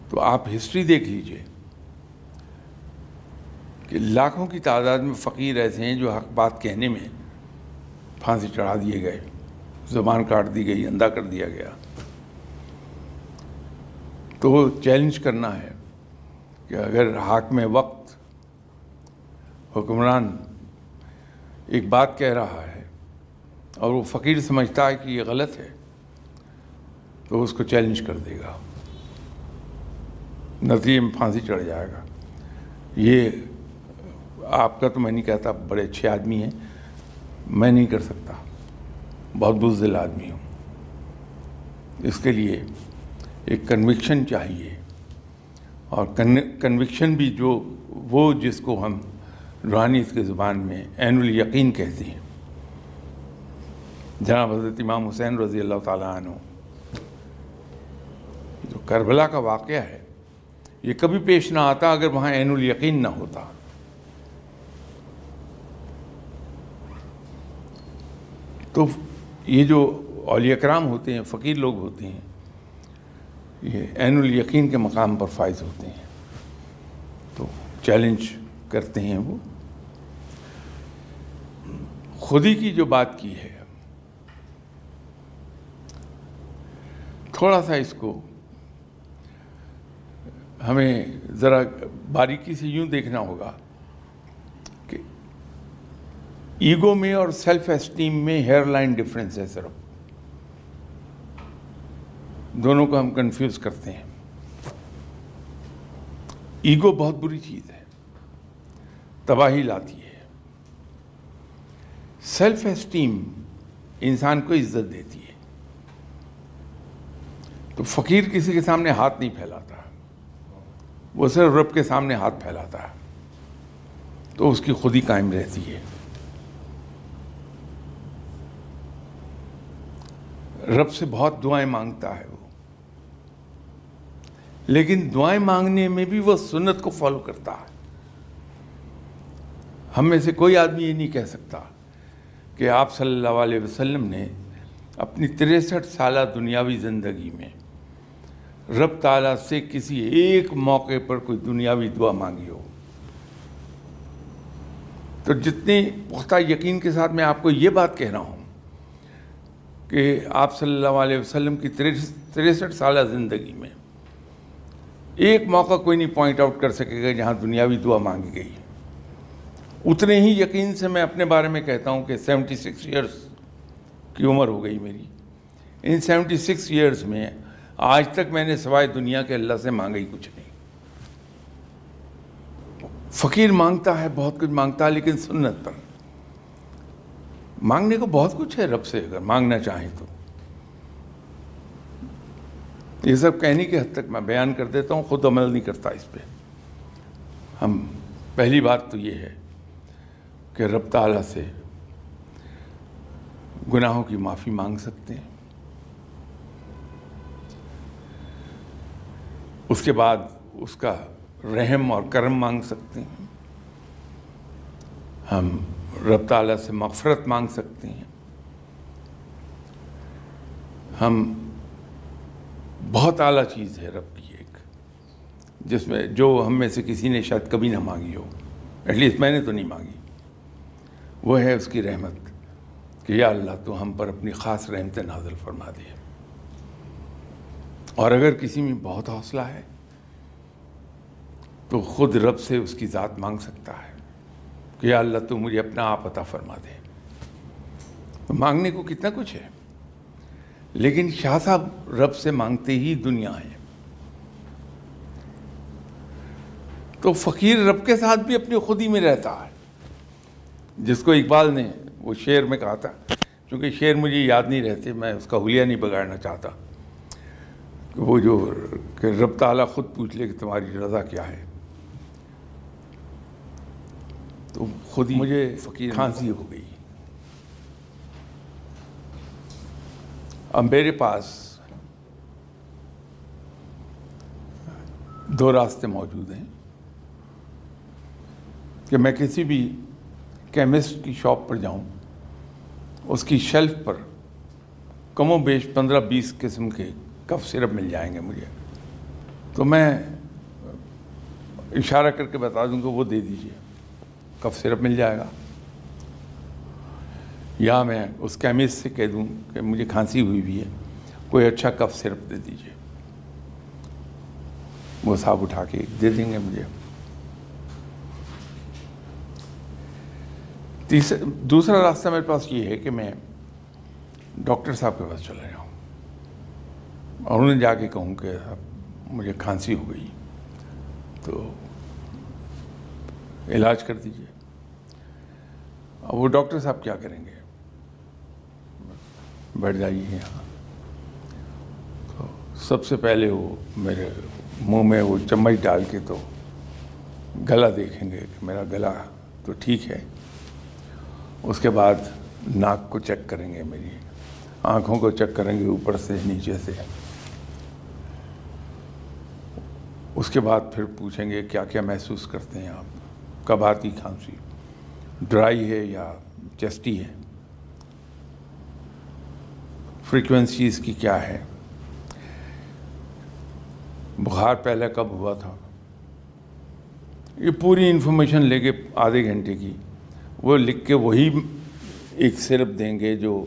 تو آپ ہسٹری دیکھ لیجیے۔ کہ لاکھوں کی تعداد میں فقیر ایسے ہیں جو حق بات کہنے میں پھانسی چڑھا دیے گئے، زبان کاٹ دی گئی، اندھا کر دیا گیا۔ تو چیلنج کرنا ہے کہ اگر حق میں وقت، حکمران ایک بات کہہ رہا ہے اور وہ فقیر سمجھتا ہے کہ یہ غلط ہے، تو اس کو چیلنج کر دے گا۔ نتیجے میں پھانسی چڑھ جائے گا۔ یہ آپ کا تو میں نہیں کہتا، بڑے اچھے آدمی ہیں۔ میں نہیں کر سکتا۔ بہت بزدل آدمی ہوں۔ اس کے لیے ایک کنوکشن چاہیے۔ اور کنوکشن بھی جو، وہ جس کو ہم روحانی اس کے زبان میں عین الیقین کہتے ہیں۔ جناب حضرت امام حسین رضی اللہ تعالیٰ عنہ۔ جو کربلا کا واقعہ ہے، یہ کبھی پیش نہ آتا اگر وہاں عین الیقین نہ ہوتا۔ تو یہ جو اولیاء کرام ہوتے ہیں، فقیر لوگ ہوتے ہیں، یہ عین الیقین کے مقام پر فائز ہوتے ہیں۔ تو چیلنج کرتے ہیں وہ۔ خودی کی جو بات کی ہے، تھوڑا سا اس کو ہمیں ذرا باریکی سے یوں دیکھنا ہوگا۔ ایگو میں اور سیلف اسٹیم میں ہیئر لائن ڈفرینس ہے صرف۔ دونوں کو ہم کنفیوز کرتے ہیں۔ ایگو بہت بری چیز ہے۔ تباہی لاتی ہے۔ سیلف اسٹیم انسان کو عزت دیتی ہے۔ تو فقیر کسی کے سامنے ہاتھ نہیں پھیلاتا۔ وہ صرف رب کے سامنے ہاتھ پھیلاتا ہے۔ تو اس کی خودی قائم رہتی ہے۔ رب سے بہت دعائیں مانگتا ہے وہ۔ لیکن دعائیں مانگنے میں بھی وہ سنت کو فالو کرتا ہے۔ ہم میں سے کوئی آدمی یہ نہیں کہہ سکتا کہ آپ صلی اللہ علیہ وسلم نے اپنی تریسٹھ سالہ دنیاوی زندگی میں رب تعالیٰ سے کسی ایک موقع پر کوئی دنیاوی دعا مانگی ہو۔ تو جتنے پختہ یقین کے ساتھ میں آپ کو یہ بات کہہ رہا ہوں کہ آپ صلی اللہ علیہ وسلم کی تریسٹھ سالہ زندگی میں ایک موقع کوئی نہیں پوائنٹ آؤٹ کر سکے گا جہاں دنیاوی دعا مانگی گئی اتنے ہی یقین سے میں اپنے بارے میں کہتا ہوں کہ سیونٹی سکس ایئرس کی عمر ہو گئی میری۔ ان سیونٹی سکس ایئرس میں آج تک میں نے سوائے دنیا کے اللہ سے مانگا ہی کچھ نہیں۔ فقیر مانگتا ہے، بہت کچھ مانگتا ہے، لیکن سنت پر۔ مانگنے کو بہت کچھ ہے رب سے، اگر مانگنا چاہیں تو۔ یہ سب کہنے کی حد تک میں بیان کر دیتا ہوں، خود عمل نہیں کرتا اس پہ۔ ہم، پہلی بات تو یہ ہے کہ رب تعالیٰ سے گناہوں کی معافی مانگ سکتے ہیں۔ اس کے بعد اس کا رحم اور کرم مانگ سکتے ہیں۔ ہم رب تعالیٰ سے مغفرت مانگ سکتے ہیں۔ ہم بہت اعلیٰ چیز ہے رب کی ایک، جس میں جو ہم میں سے کسی نے شاید کبھی نہ مانگی ہو، ایٹ لیسٹ میں نے تو نہیں مانگی۔ وہ ہے اس کی رحمت کہ یا اللہ تو ہم پر اپنی خاص رحمت نازل فرما دے۔ اور اگر کسی میں بہت حوصلہ ہے، تو خود رب سے اس کی ذات مانگ سکتا ہے۔ کہ یا اللہ تو مجھے اپنا آپ عطا فرما دے۔ مانگنے کو کتنا کچھ ہے۔ لیکن شاہ صاحب رب سے مانگتے ہی دنیا ہے۔ تو فقیر رب کے ساتھ بھی اپنی خودی میں رہتا ہے۔ جس کو اقبال نے وہ شعر میں کہا تھا، چونکہ شعر مجھے یاد نہیں رہتے، میں اس کا حلیہ نہیں بگاڑنا چاہتا۔ کہ وہ جو کہ رب تعالیٰ خود پوچھ لے کہ تمہاری رضا کیا ہے۔ تو خود ہی مجھے فقیر کھانسی ہو گئی۔ اب میرے پاس دو راستے موجود ہیں کہ میں کسی بھی کیمسٹ کی شاپ پر جاؤں اس کی شیلف پر کم و بیش پندرہ بیس قسم کے کف سرپ مل جائیں گے مجھے۔ تو میں اشارہ کر کے بتا دوں کہ وہ دے دیجیے۔ کف سرپ مل جائے گا۔ یا میں اس کیمسٹ سے کہہ دوں کہ مجھے کھانسی ہوئی بھی ہے، کوئی اچھا کف سرپ دے دیجیے۔ وہ صاحب اٹھا کے دے دیں گے مجھے۔ تیسرا، دوسرا راستہ میرے پاس یہ ہے کہ میں ڈاکٹر صاحب کے پاس چلا جاؤں۔ اور انہیں جا کے کہوں کہ صاحب، مجھے کھانسی ہو گئی۔ تو علاج کر دیجیے۔ اب وہ ڈاکٹر صاحب کیا کریں گے؟ بیٹھ جائیے یہاں۔ تو سب سے پہلے وہ میرے منہ میں وہ چمچ ڈال کے تو گلا دیکھیں گے کہ میرا گلا تو ٹھیک ہے۔ اس کے بعد ناک کو چیک کریں گے میری۔ آنکھوں کو چیک کریں گے اوپر سے، نیچے سے۔ اس کے بعد پھر پوچھیں گے کیا کیا محسوس کرتے ہیں آپ۔ کب آتی کھانسی ڈرائی ہے یا چسٹی ہے؟ فریکوینسی اس کی کیا ہے؟ بخار پہلے کب ہوا تھا؟ یہ پوری انفارمیشن لے کے آدھے گھنٹے کی، وہ لکھ کے وہی ایک سرپ دیں گے جو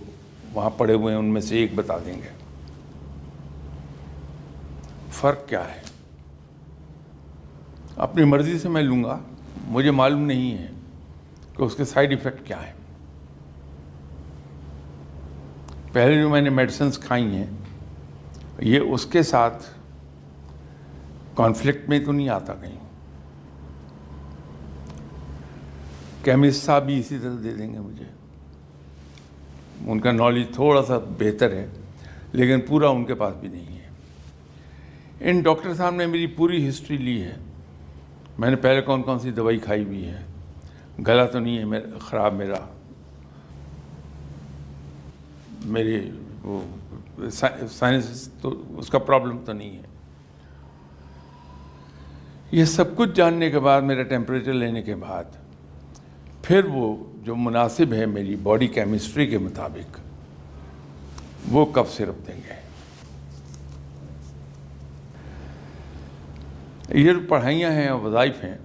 وہاں پڑے ہوئے ہیں، ان میں سے ایک بتا دیں گے۔ فرق کیا ہے؟ اپنی مرضی سے میں لوں گا۔ مجھے معلوم نہیں ہے کہ اس کے سائیڈ ایفیکٹ کیا ہے پہلے جو میں نے میڈیسنس کھائی ہیں، یہ اس کے ساتھ کانفلکٹ میں تو نہیں آتا کہیں۔ کیمسٹ صاحب بھی اسی طرح دے دیں گے مجھے۔ ان کا نالج تھوڑا سا بہتر ہے، لیکن پورا ان کے پاس بھی نہیں ہے۔ ان ڈاکٹر صاحب نے میری پوری ہسٹری لی ہے۔ میں نے پہلے کون کون سی دوائی کھائی ہوئی ہے؟ گلا تو نہیں ہے میرا خراب میرا۔ میری وہ سائنس تو اس کا پرابلم تو نہیں ہے۔ یہ سب کچھ جاننے کے بعد، میرا ٹیمپریچر لینے کے بعد، پھر وہ جو مناسب ہے میری باڈی کیمسٹری کے مطابق، وہ کب سرپ دیں گے؟ یہ جو پڑھائیاں ہیں وظائف ہیں،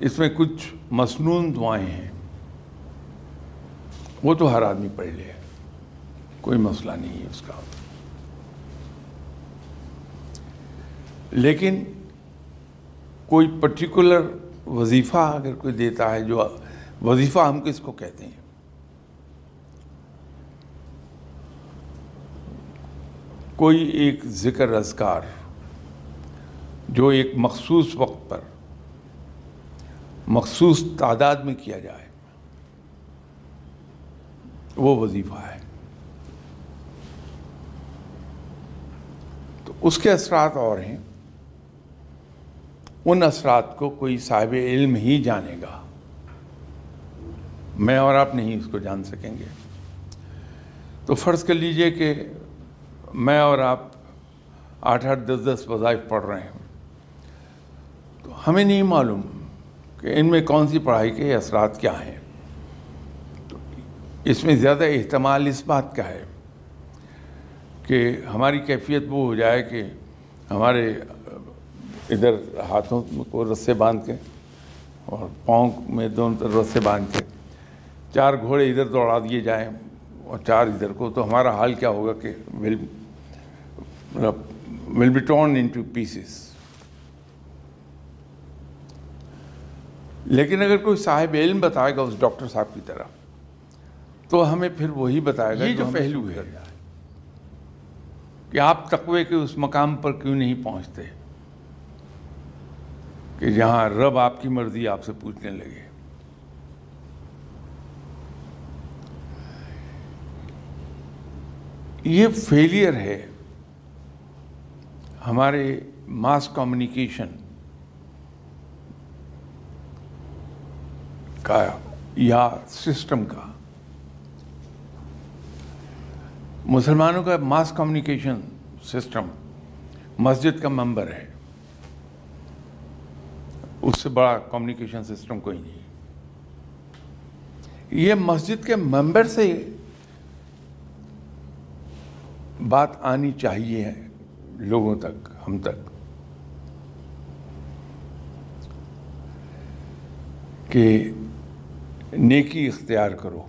اس میں کچھ مصنون دعائیں ہیں۔ وہ تو ہر آدمی پڑھ لے، کوئی مسئلہ نہیں ہے اس کا۔ لیکن کوئی پرٹیکولر وظیفہ اگر کوئی دیتا ہے، جو وظیفہ ہم کس کو کہتے ہیں؟ کوئی ایک ذکر اذکار جو ایک مخصوص وقت پر مخصوص تعداد میں کیا جائے، وہ وظیفہ ہے۔ تو اس کے اثرات اور ہیں۔ ان اثرات کو کوئی صاحب علم ہی جانے گا۔ میں اور آپ نہیں اس کو جان سکیں گے۔ تو فرض کر لیجیے کہ میں اور آپ آٹھ آٹھ دس دس وظائف پڑھ رہے ہیں۔ ہمیں نہیں معلوم کہ ان میں کون سی پڑھائی کے اثرات کیا ہیں۔ تو اس میں زیادہ احتمال اس بات کا ہے کہ ہماری کیفیت وہ ہو جائے کہ ہمارے ادھر ہاتھوں کو رسے باندھ کے اور پاؤں میں دونوں طرف رسے باندھ کے چار گھوڑے ادھر دوڑا دیے جائیں اور چار ادھر کو، تو ہمارا حال کیا ہوگا کہ will will be torn into pieces لیکن اگر کوئی صاحب علم بتائے گا اس ڈاکٹر صاحب کی طرح تو ہمیں پھر وہی بتائے گا یہ جو پہلو ہے۔ کہ آپ تقوی کے اس مقام پر کیوں نہیں پہنچتے؟ کہ جہاں رب آپ کی مرضی آپ سے پوچھنے لگے۔ یہ فیلئر ہے ہمارے ماس کمیونیکیشن کا یا سسٹم کا۔ مسلمانوں کا ماس کمیونیکیشن سسٹم مسجد کا ممبر ہے۔ اس سے بڑا کمیونیکیشن سسٹم کوئی نہیں یہ مسجد کے ممبر سے بات آنی چاہیے لوگوں تک، ہم تک۔ کہ نیکی اختیار کرو۔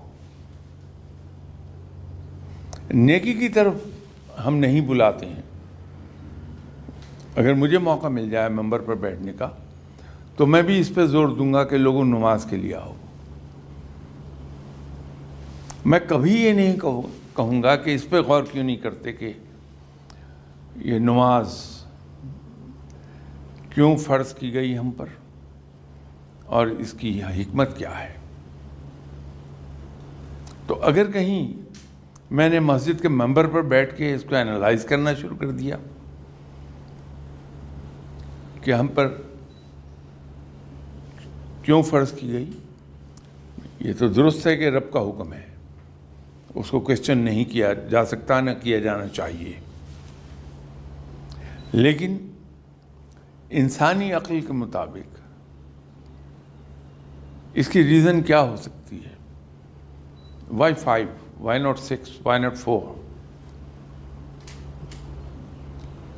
نیکی کی طرف ہم نہیں بلاتے ہیں۔ اگر مجھے موقع مل جائے ممبر پر بیٹھنے کا، تو میں بھی اس پہ زور دوں گا کہ لوگوں نماز کے لیے آؤ۔ میں کبھی یہ نہیں کہوں گا کہ اس پہ غور کیوں نہیں کرتے کہ یہ نماز کیوں فرض کی گئی ہم پر؟ اور اس کی حکمت کیا ہے؟ تو اگر کہیں میں نے مسجد کے ممبر پر بیٹھ کے اس کو انالائز کرنا شروع کر دیا کہ ہم پر کیوں فرض کی گئی؟ یہ تو درست ہے کہ رب کا حکم ہے۔ اس کو کوشچن نہیں کیا جا سکتا، نہ کیا جانا چاہیے۔ لیکن انسانی عقل کے مطابق اس کی ریزن کیا ہو سکتی؟ Why five why not six why not four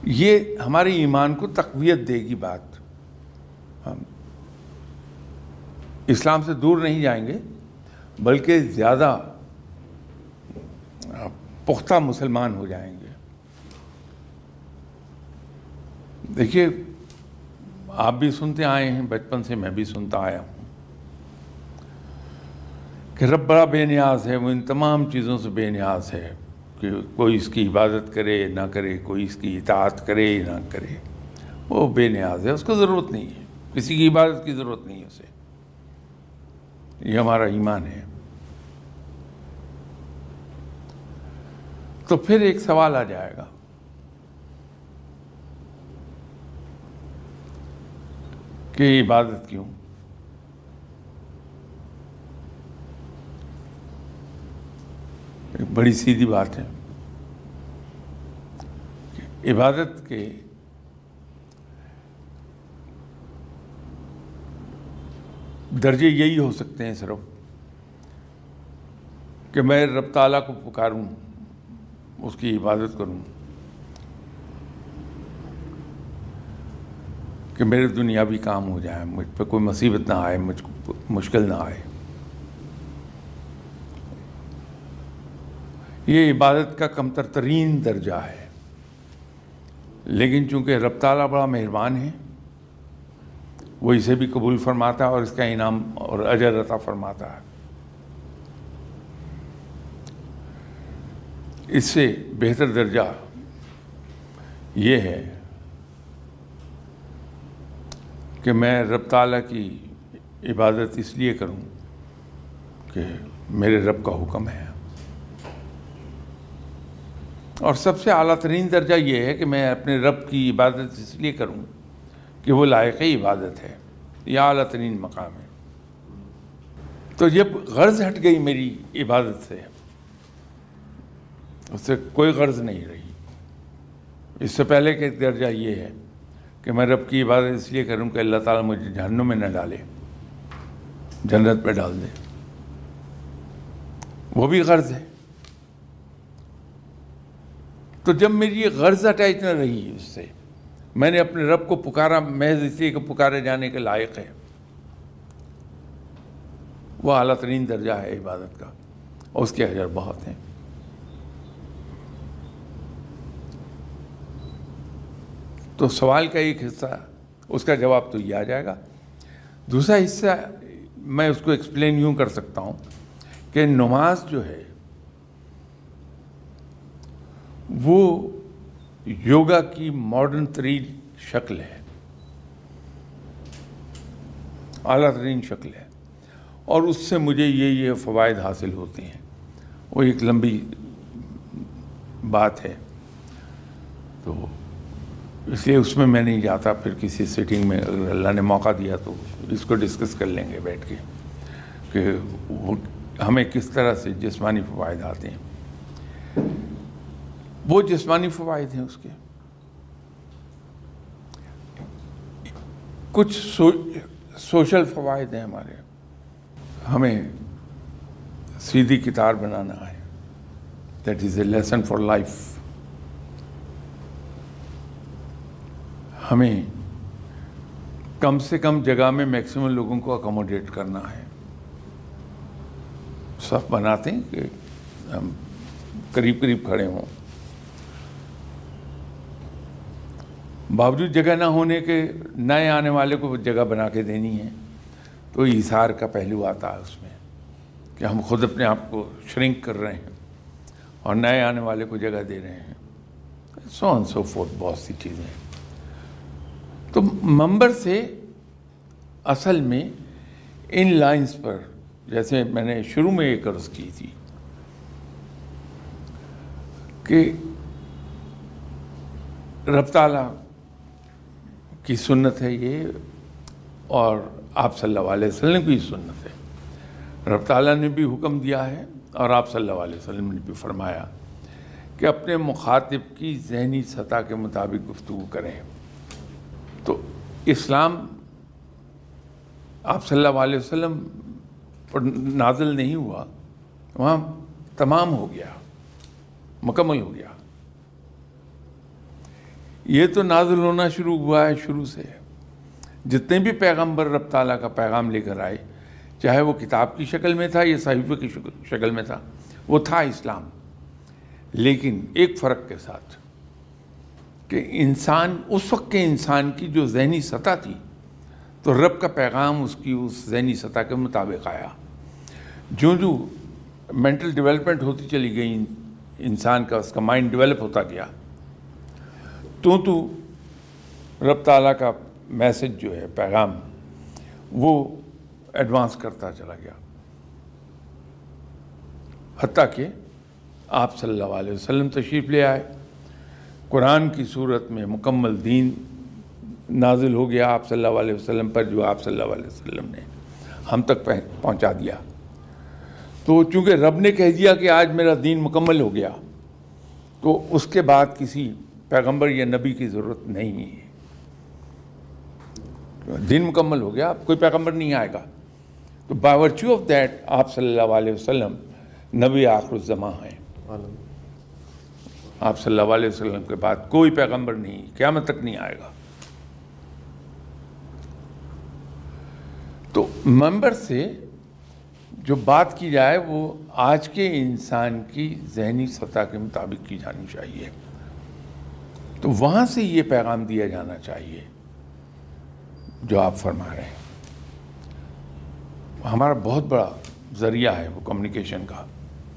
یہ ہمارے ایمان کو تقویت دے گی بات۔ ہم اسلام سے دور نہیں جائیں گے، بلکہ زیادہ پختہ مسلمان ہو جائیں گے۔ دیکھیے، آپ بھی سنتے آئے ہیں، بچپن سے میں بھی سنتا آیا ہوں۔ کہ رب بڑا بے نیاز ہے، وہ ان تمام چیزوں سے بے نیاز ہے کہ کوئی اس کی عبادت کرے، نہ کرے، کوئی اس کی اطاعت کرے، نہ کرے۔ وہ بے نیاز ہے، اس کو ضرورت نہیں ہے، کسی کی عبادت کی ضرورت نہیں ہے اسے۔ یہ ہمارا ایمان ہے۔ تو پھر ایک سوال آ جائے گا۔ کہ عبادت کیوں؟ ایک بڑی سیدھی بات ہے عبادت کے درجے یہی ہو سکتے ہیں صرف کہ میں رب تعالیٰ کو پکاروں، اس کی عبادت کروں کہ میرے دنیاوی کام ہو جائے، مجھ پہ کوئی مصیبت نہ آئے، مجھ کو مشکل نہ آئے۔ یہ عبادت کا کمتر ترین درجہ ہے۔ لیکن چونکہ رب تعالیٰ بڑا مہربان ہے، وہ اسے بھی قبول فرماتا ہے اور اس کا انعام اور اجر عطا فرماتا ہے۔ اس سے بہتر درجہ یہ ہے کہ میں رب تعالیٰ کی عبادت اس لیے کروں کہ میرے رب کا حکم ہے۔ اور سب سے اعلیٰ ترین درجہ یہ ہے کہ میں اپنے رب کی عبادت اس لیے کروں کہ وہ لائق عبادت ہے۔ یہ اعلیٰ ترین مقام ہے۔ تو جب غرض ہٹ گئی میری عبادت سے۔ اس سے کوئی غرض نہیں رہی۔ اس سے پہلے کہ درجہ یہ ہے کہ میں رب کی عبادت اس لیے کروں کہ اللہ تعالیٰ مجھے جہنم میں نہ ڈالے، جنت پہ ڈال دے۔ وہ بھی غرض ہے۔ تو جب میری یہ غرض اٹیچ نہ رہی اس سے، میں نے اپنے رب کو پکارا، محض اس لیے کہ پکارے جانے کے لائق ہے۔ وہ اعلیٰ ترین درجہ ہے عبادت کا، اور اس کے اجر بہت ہیں۔ تو سوال کا ایک حصہ، اس کا جواب تو یہ آ جائے گا۔ دوسرا حصہ، میں اس کو ایکسپلین یوں کر سکتا ہوں کہ نماز جو ہے وہ یوگا کی ماڈرن ترین شکل ہے۔ اعلیٰ ترین شکل ہے۔ اور اس سے مجھے یہ یہ فوائد حاصل ہوتے ہیں۔ وہ ایک لمبی بات ہے۔ تو اس لیے اس میں میں نہیں جاتا، پھر کسی سیٹنگ میں اگر اللہ نے موقع دیا تو اس کو ڈسکس کر لیں گے بیٹھ کے کہ وہ ہمیں کس طرح سے جسمانی فوائد آتے ہیں۔ وہ جسمانی فوائد ہیں اس کے۔ کچھ سوشل فوائد ہیں ہمارے۔ ہمیں سیدھی کتار بنانا ہے۔ That is a lesson for life ہمیں کم سے کم جگہ میں میکسیمم لوگوں کو اکوموڈیٹ کرنا ہے۔ صف بناتے ہیں کہ ہم قریب قریب کھڑے ہوں۔ باوجود جگہ نہ ہونے کے نئے آنے والے کو جگہ بنا کے دینی ہے، تو اظہار کا پہلو آتا ہے اس میں کہ ہم خود اپنے آپ کو شرنک کر رہے ہیں اور نئے آنے والے کو جگہ دے رہے ہیں۔ سو ان سو فورتھ بہت سی چیزیں۔ تو ممبر سے اصل میں ان لائنز پر، جیسے میں نے شروع میں ایک عرض کی تھی کہ رب تعالیٰ کی سنت ہے یہ اور آپ صلی اللہ علیہ وسلم کی سنت ہے۔ رب تعالیٰ نے بھی حکم دیا ہے اور آپ صلی اللہ علیہ وسلم نے بھی فرمایا کہ اپنے مخاطب کی ذہنی سطح کے مطابق گفتگو کریں۔ تو اسلام آپ صلی اللہ علیہ وسلم پر نازل نہیں ہوا، وہاں تمام ہو گیا، مکمل ہو گیا۔ یہ تو نازل ہونا شروع ہوا ہے شروع سے۔ جتنے بھی پیغمبر رب تعالیٰ کا پیغام لے کر آئے، چاہے وہ کتاب کی شکل میں تھا یا صحیفے کی شکل میں تھا، وہ تھا اسلام۔ لیکن ایک فرق کے ساتھ، کہ انسان، اس وقت کے انسان کی جو ذہنی سطح تھی، تو رب کا پیغام اس کی اس ذہنی سطح کے مطابق آیا۔ جو جو مینٹل ڈیولپمنٹ ہوتی چلی گئی، انسان کا، اس کا مائنڈ ڈیولپ ہوتا گیا۔ تو تو رب تعالیٰ کا میسج جو ہے، پیغام، وہ ایڈوانس کرتا چلا گیا۔ حتیٰ کہ آپ صلی اللہ علیہ وسلم تشریف لے آئے۔ قرآن کی صورت میں مکمل دین نازل ہو گیا۔ آپ صلی اللہ علیہ وسلم پر جو آپ صلی اللہ علیہ وسلم نے ہم تک پہنچا دیا۔ تو چونکہ رب نے کہہ دیا کہ آج میرا دین مکمل ہو گیا، تو اس کے بعد کسی پیغمبر یا نبی کی ضرورت نہیں ہے۔ دین مکمل ہو گیا کوئی پیغمبر نہیں آئے گا۔ تو باورچو آف دیٹ آپ صلی اللہ علیہ وسلم نبی آخر الزماں ہیں۔ آپ صلی اللہ علیہ وسلم کے بعد کوئی پیغمبر نہیں، قیامت تک نہیں آئے گا۔ تو ممبر سے جو بات کی جائے، وہ آج کے انسان کی ذہنی سطح کے مطابق کی جانی چاہیے۔ تو وہاں سے یہ پیغام دیا جانا چاہیے جو آپ فرما رہے ہیں۔ ہمارا بہت بڑا ذریعہ ہے وہ کمیونیکیشن کا۔